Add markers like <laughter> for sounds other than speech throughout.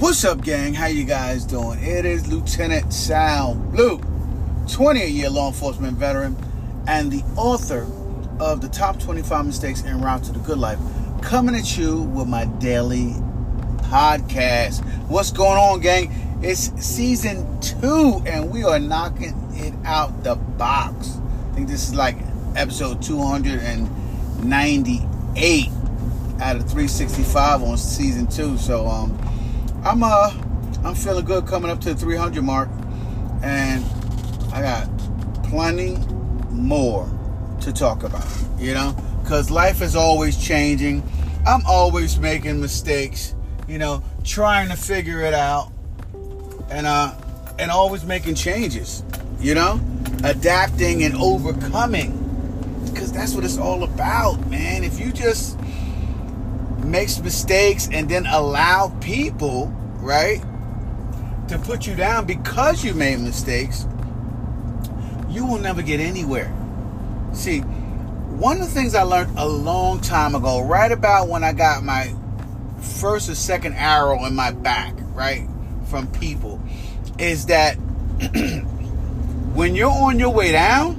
What's up, gang? How you guys doing? It is Lieutenant Sal Blue, 20-year law enforcement veteran and the author of the top 25 mistakes en route to the good life, coming at you with my daily podcast. What's going on, gang? It's season two, and we are knocking it out the box. I think this is like episode 298 out of 365 on season two. So, um, I'm uh I'm feeling good coming up to the 300 mark, and I got plenty more to talk about. You know, because life is always changing. I'm always making mistakes. You know, trying to figure it out, and uh, and always making changes. You know, adapting and overcoming, because that's what it's all about, man. If you just makes mistakes and then allow people, right, to put you down because you made mistakes, you will never get anywhere. See, one of the things I learned a long time ago, right about when I got my first or second arrow in my back, right, from people, is that <clears throat> when you're on your way down,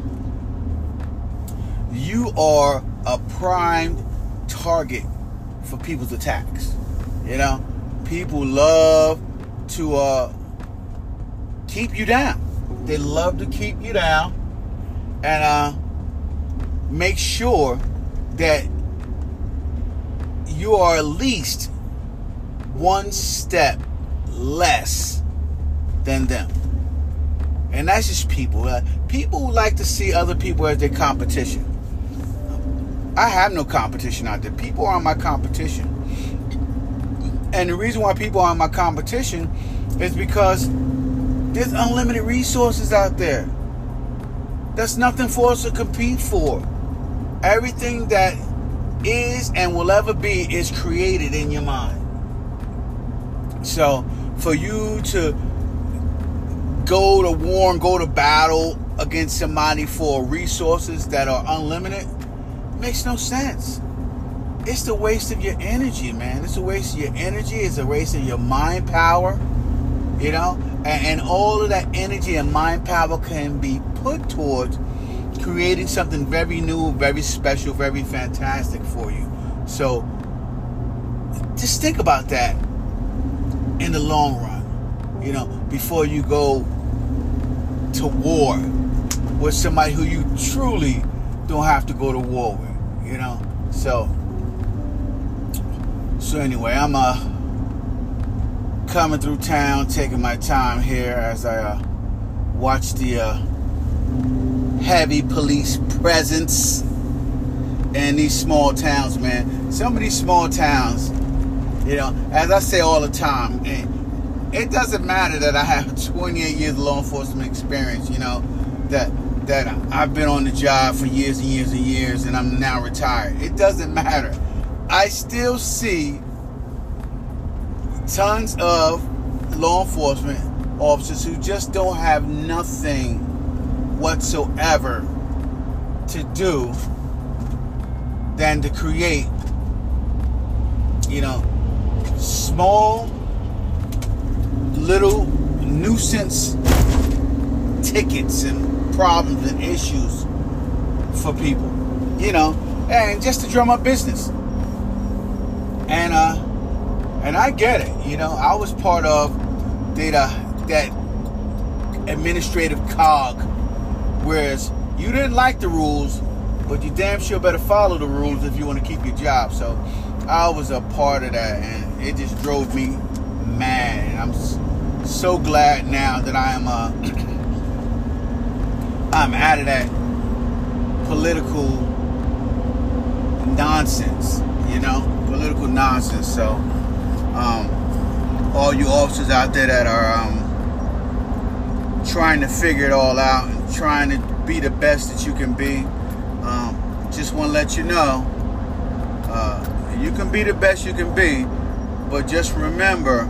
you are a primed target for people's attacks. You know, people love to uh, keep you down. They love to keep you down and uh, make sure that you are at least one step less than them. And that's just people. Uh, people like to see other people as their competition. I have no competition out there. People are my competition. And the reason why people are my competition is because there's unlimited resources out there. There's nothing for us to compete for. Everything that is and will ever be is created in your mind. So for you to go to war and go to battle against somebody for resources that are unlimited makes no sense. It's the waste of your energy, man. It's a waste of your energy. It's a waste of your mind power, you know? And, and all of that energy and mind power can be put towards creating something very new, very special, very fantastic for you. So just think about that in the long run, you know, before you go to war with somebody who you truly don't have to go to war with you know. So, so anyway, I'm uh coming through town, taking my time here as I uh, watch the uh, heavy police presence in these small towns, man. Some of these small towns, you know, as I say all the time, it doesn't matter that I have 28 years of law enforcement experience, you know, that that I've been on the job for years and years and years and I'm now retired. It doesn't matter. I still see tons of law enforcement officers who just don't have nothing whatsoever to do than to create, you know, small little nuisance tickets and problems and issues for people, you know, and just to drum up business. And uh, and I get it, you know. I was part of that that administrative cog, whereas you didn't like the rules, but you damn sure better follow the rules if you want to keep your job. So I was a part of that, and it just drove me mad. And I'm so glad now that I am uh, <clears throat> I'm out of that political nonsense, you know, political nonsense. So, um, all you officers out there that are um, trying to figure it all out and trying to be the best that you can be, um, just want to let you know uh, you can be the best you can be, but just remember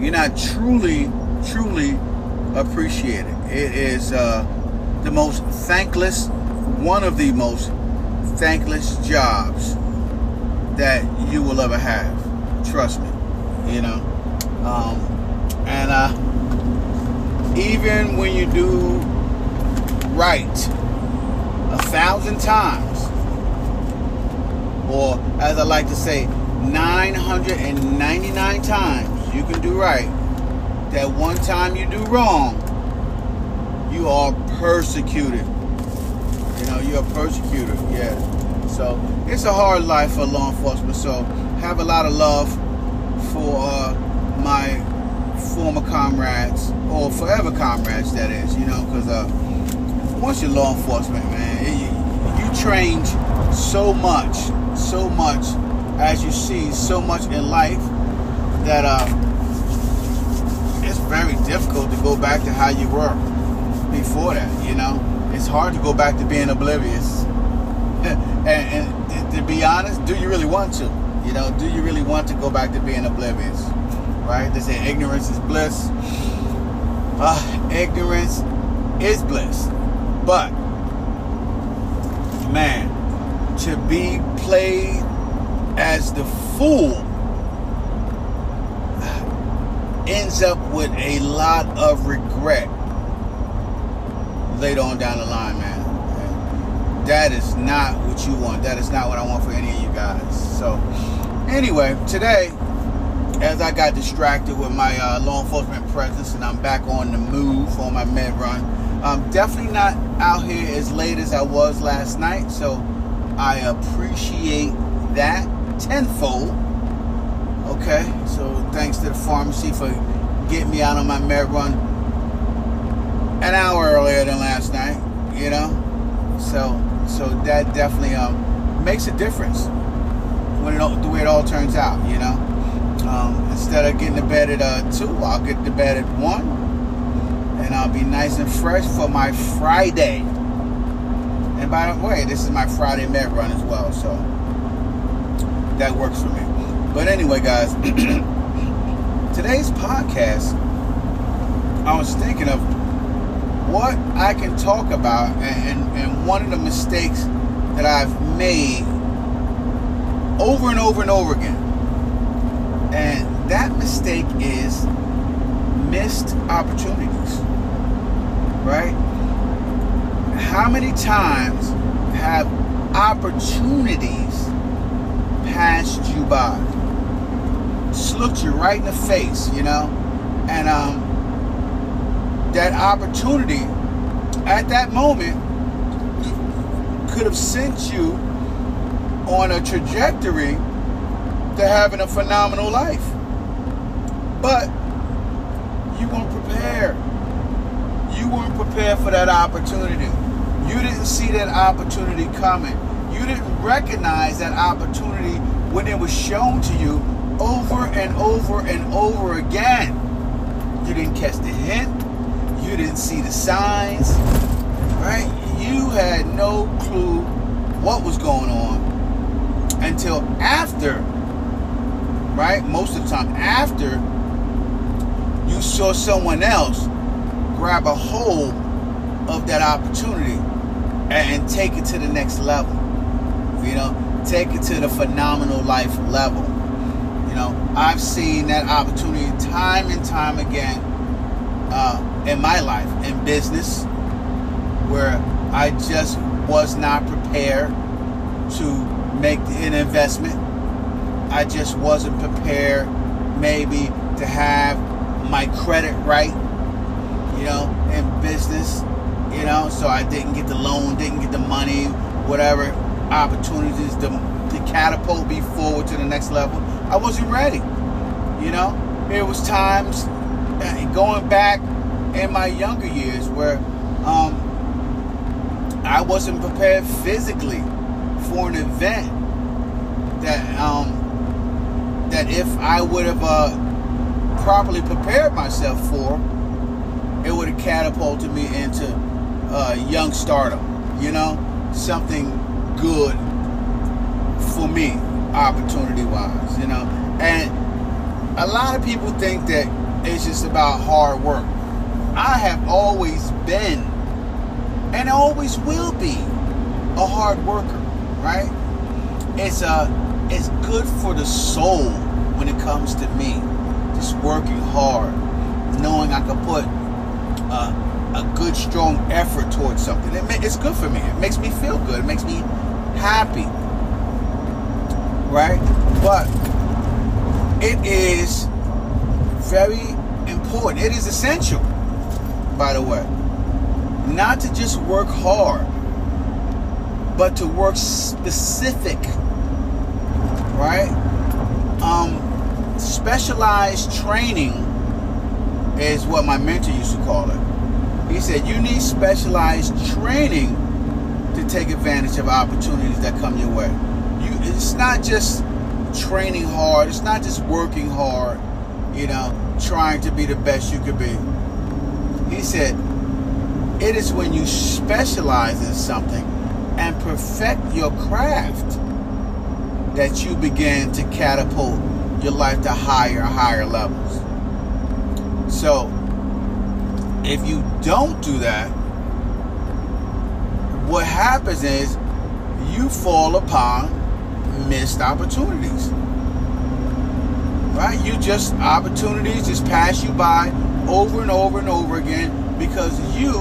you're not truly, truly appreciate it. It is uh, the most thankless, one of the most thankless jobs that you will ever have. Trust me. you know. Um, and uh, even when you do right a thousand times, or as I like to say, 999 times you can do right, that one time you do wrong, you are persecuted. You know, you're persecuted, yeah. So it's a hard life for law enforcement. So have a lot of love for uh, my former comrades or forever comrades, that is. You know, because uh, once you're law enforcement, man, it, you, you change so much, so much as you see so much in life that uh, very difficult to go back to how you were before that. You know, it's hard to go back to being oblivious. <laughs> and, and to be honest, do you really want to? You know, do you really want to go back to being oblivious? Right? They say ignorance is bliss. Uh, ignorance is bliss. But, man, to be played as the fool ends up with a lot of regret later on down the line, man. That is not what you want. That is not what I want for any of you guys. So, anyway, today, as I got distracted with my uh, law enforcement presence and I'm back on the move on my med run, I'm definitely not out here as late as I was last night. So, I appreciate that tenfold. Okay, so thanks to the pharmacy for getting me out on my med run an hour earlier than last night. You know, so so that definitely um, makes a difference when it all, the way it all turns out. You know, um, instead of getting to bed at uh, two, I'll get to bed at one, and I'll be nice and fresh for my Friday. And by the way, this is my Friday med run as well, so that works for me. But anyway, guys, <clears throat> today's podcast, I was thinking of what I can talk about, and, and, and one of the mistakes that I've made over and over and over again. And that mistake is missed opportunities. Right? How many times have opportunities passed you by? Looked you right in the face, you know? And um that opportunity at that moment could have sent you on a trajectory to having a phenomenal life. But you weren't prepared. You weren't prepared for that opportunity. You didn't see that opportunity coming. You didn't recognize that opportunity when it was shown to you over and over and over again. You didn't catch the hint. You didn't see the signs. Right? You had no clue what was going on until after, right? Most of the time, after you saw someone else grab a hold of that opportunity and take it to the next level. You know, take it to the phenomenal life level. I've seen that opportunity time and time again uh, in my life, in business, where I just was not prepared to make an investment. I just wasn't prepared maybe to have my credit right, you know, in business, you know, so I didn't get the loan, didn't get the money, whatever opportunities to, to catapult me forward to the next level. I wasn't ready, you know. It was times uh, going back in my younger years where um, I wasn't prepared physically for an event that um, that if I would have uh, properly prepared myself for, it would have catapulted me into uh, young stardom. You know, something good for me, opportunity wise. You know, and a lot of people think that it's just about hard work. I have always been, and always will be, a hard worker right? It's a uh, it's good for the soul when it comes to me. just working hard, knowing I can put uh, a good, strong effort towards something. It, it's good for me. It makes me feel good. It makes me happy. Right? But it is very important. It is essential, by the way, not to just work hard, but to work specific. Right? Um, specialized training is what my mentor used to call it. He said, You need specialized training to take advantage of opportunities that come your way. It's not just training hard, it's not just working hard, you know, trying to be the best you could be. He said, It is when you specialize in something and perfect your craft that you begin to catapult your life to higher and higher levels. So, if you don't do that, what happens is you fall upon missed opportunities. Right? You just, opportunities just pass you by over and over and over again because you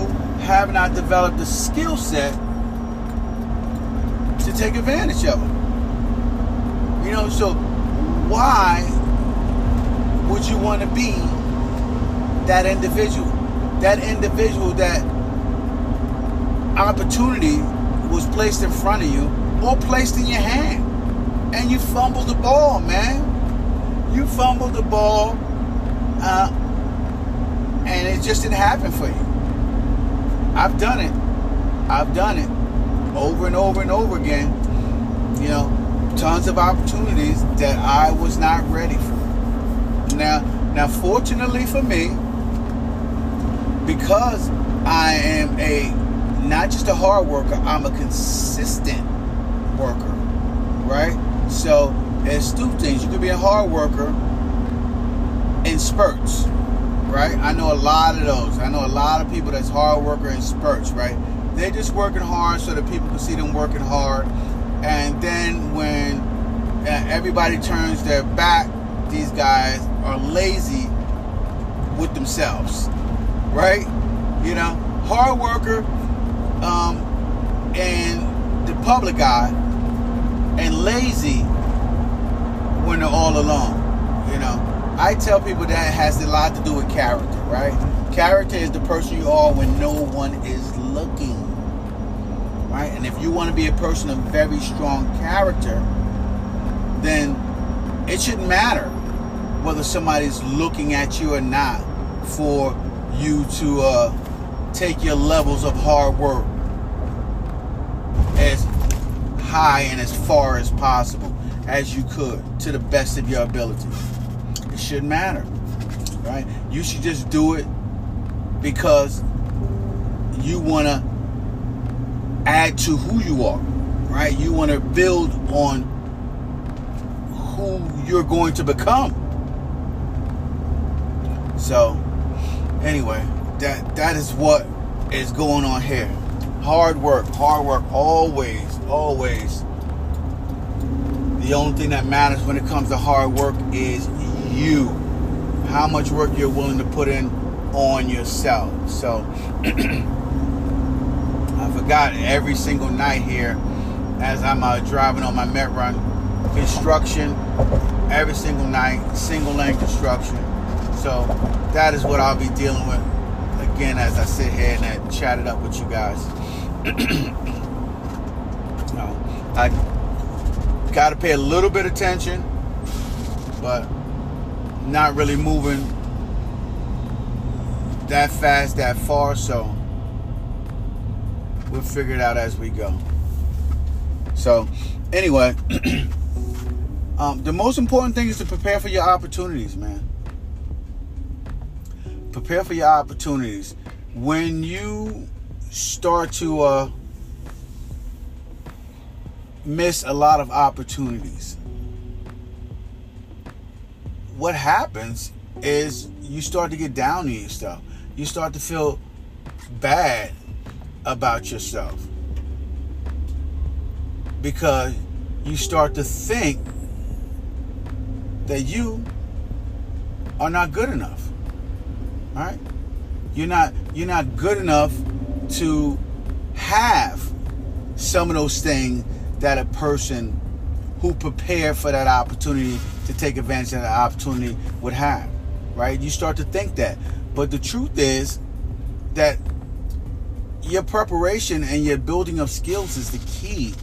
have not developed the skill set to take advantage of them. You know, so why would you want to be that individual? That individual that opportunity was placed in front of you or placed in your hand. And you fumbled the ball, man. You fumbled the ball, uh, and it just didn't happen for you. I've done it. I've done it over and over and over again. You know, tons of opportunities that I was not ready for. Now, now fortunately for me, because I am a not just a hard worker, I'm a consistent worker, right? So there's two things. You can be a hard worker in spurts, right? I know a lot of those. I know a lot of people that's hard worker in spurts, right? They're just working hard so that people can see them working hard and then when uh, everybody turns their back, these guys are lazy with themselves, right? You know, hard worker um, and the public eye, and lazy when they're all alone. You know, I tell people that has a lot to do with character, right? Character is the person you are when no one is looking right? And if you want to be a person of very strong character, then it shouldn't matter whether somebody's looking at you or not for you to uh, take your levels of hard work as high and as far as possible as you could to the best of your ability. It shouldn't matter, right? You should just do it because you want to add to who you are, right? You want to build on who you're going to become. So, anyway, that that is what is going on here. Hard work, hard work, always, always. The only thing that matters when it comes to hard work is you. How much work you're willing to put in on yourself. So <clears throat> I forgot every single night here as I'm uh, driving on my Met Run. Construction every single night, single lane construction. So that is what I'll be dealing with again as I sit here and I chat it up with you guys. <clears throat> no, I got to pay a little bit of attention, but not really moving that fast, that far. So we'll figure it out as we go. So, anyway, <clears throat> um, the most important thing is to prepare for your opportunities, man. Prepare for your opportunities. When you start to uh, miss a lot of opportunities, what happens is you start to get down on yourself. You start to feel bad about yourself because you start to think that you are not good enough. Right? You're not you're not good enough to have some of those things that a person who prepared for that opportunity to take advantage of that opportunity would have. Right? You start to think that. But the truth is that your preparation and your building of skills is the key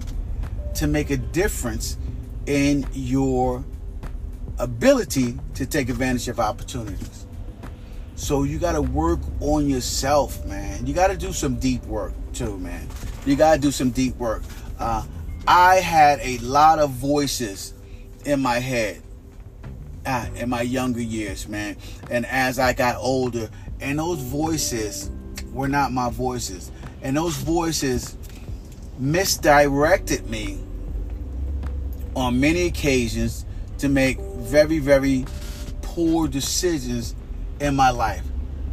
to make a difference in your ability to take advantage of opportunities. So you got to work on yourself, man. You got to do some deep work too, man. You got to do some deep work. Uh, I had a lot of voices in my head uh, in my younger years, man. And as I got older, and those voices were not my voices. And those voices misdirected me on many occasions to make very, very poor decisions in my life.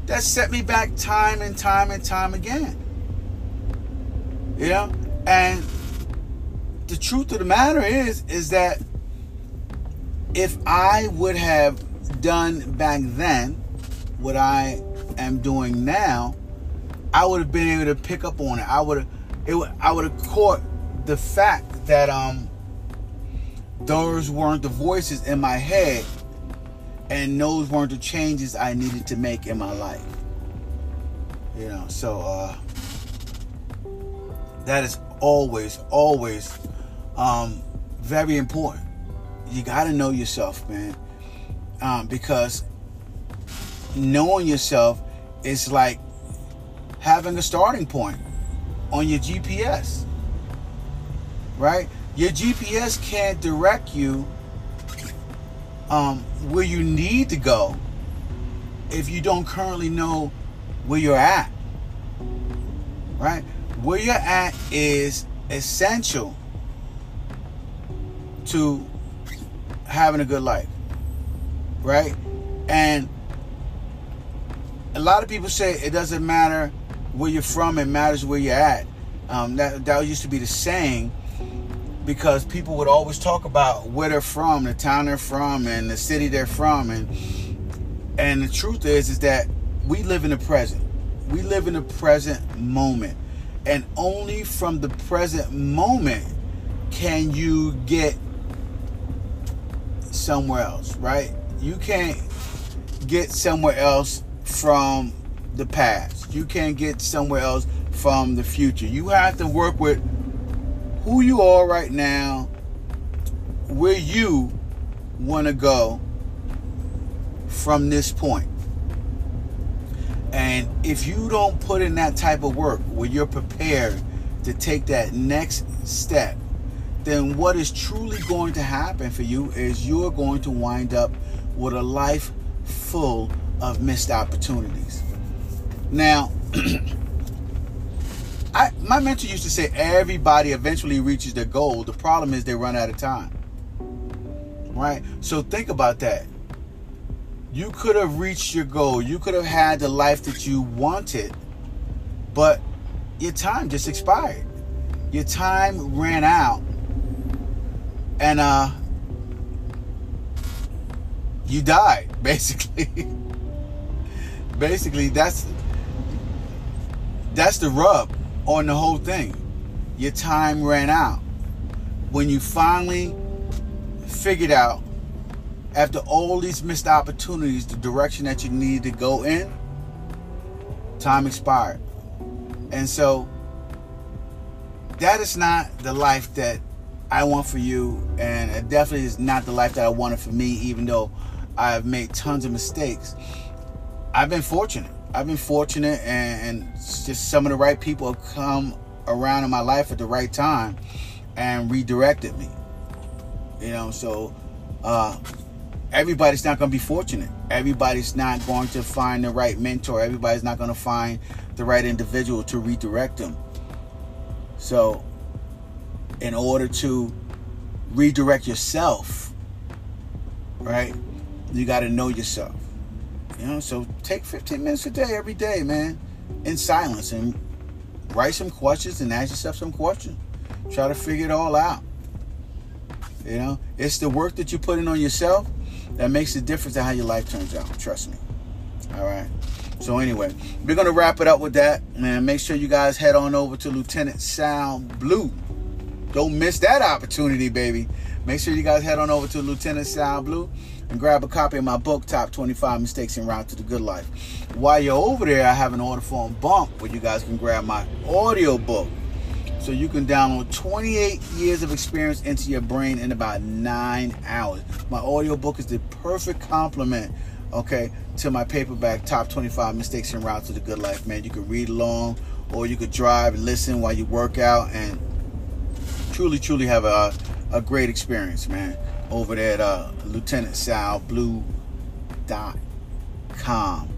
That set me back time and time and time again. Know? And the truth of the matter is, is that if I would have done back then what I am doing now, I would have been able to pick up on it. I would have, it would, I would have caught the fact that um those weren't the voices in my head and those weren't the changes I needed to make in my life. You know, so uh that is always, always um very important. You gotta know yourself, man. Um, because knowing yourself is like having a starting point on your GPS. Right? Your GPS can't direct you um, where you need to go if you don't currently know where you're at. Right? Where you're at is essential to having a good life. Right? And a lot of people say it doesn't matter where you're from, it matters where you're at. Um, that, that used to be the saying because people would always talk about where they're from, the town they're from, and the city they're from, and and the truth is is that we live in the present. We live in the present moment, and only from the present moment can you get somewhere else, right? You can't get somewhere else from the past. You can't get somewhere else from the future. You have to work with who you are right now, where you want to go from this point. And if you don't put in that type of work where you're prepared to take that next step, then what is truly going to happen for you is you're going to wind up with a life full of missed opportunities. Now, <clears throat> I, my mentor used to say everybody eventually reaches their goal. The problem is they run out of time. Right? So think about that. You could have reached your goal. You could have had the life that you wanted, but your time just expired. Your time ran out. And uh you die <laughs> basically. basically that's that's the rub on the whole thing. Your time ran out. When you finally figured out, after all these missed opportunities, the direction that you needed to go in, time expired. And so, that is not the life that I want for you, and it definitely is not the life that I wanted for me, even though I've made tons of mistakes. I've been fortunate. I've been fortunate, and, and just some of the right people have come around in my life at the right time and redirected me. You know, so uh, everybody's not going to be fortunate. Everybody's not going to find the right mentor. Everybody's not going to find the right individual to redirect them. So, in order to redirect yourself, right, you got to know yourself. You know, so take 15 minutes a day every day, man, in silence and write some questions and ask yourself some questions. Try to figure it all out. You know, it's the work that you put in on yourself that makes the difference in how your life turns out. Trust me. All right. So anyway, we're gonna wrap it up with that, man. Make sure you guys head on over to Lieutenant Sal Blue. Don't miss that opportunity, baby. Make sure you guys head on over to Lieutenant Sal Blue and grab a copy of my book, Top 25 Mistakes en Route to the Good Life. While you're over there, I have an order form bump where you guys can grab my audio book. So you can download 28 years of experience into your brain in about nine hours. My audio book is the perfect complement, okay, to my paperback, Top 25 Mistakes en Route to the Good Life, man. You can read along or you could drive and listen while you work out and truly, truly have a, a great experience, man over there at uh, Lieutenant Sal Blue dot com.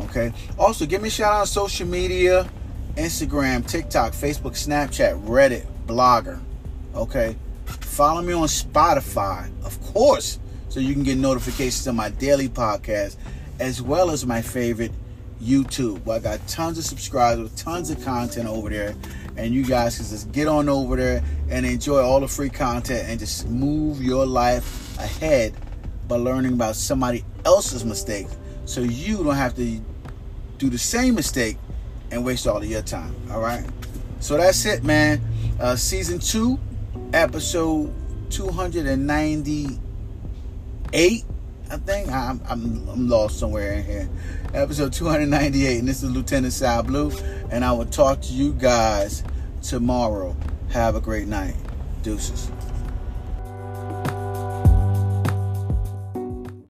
Okay. Also, give me a shout out on social media Instagram, TikTok, Facebook, Snapchat, Reddit, Blogger. Okay. Follow me on Spotify, of course, so you can get notifications of my daily podcast as well as my favorite YouTube. Well, I got tons of subscribers, tons of content over there and you guys can just get on over there and enjoy all the free content and just move your life ahead by learning about somebody else's mistakes. So you don't have to do the same mistake and waste all of your time all right? So that's it man. Uh, season two episode 298 I think I'm, I'm, I'm lost somewhere in here. Episode 298, and this is Lieutenant Sal Blue, and I will talk to you guys tomorrow. Have a great night. Deuces.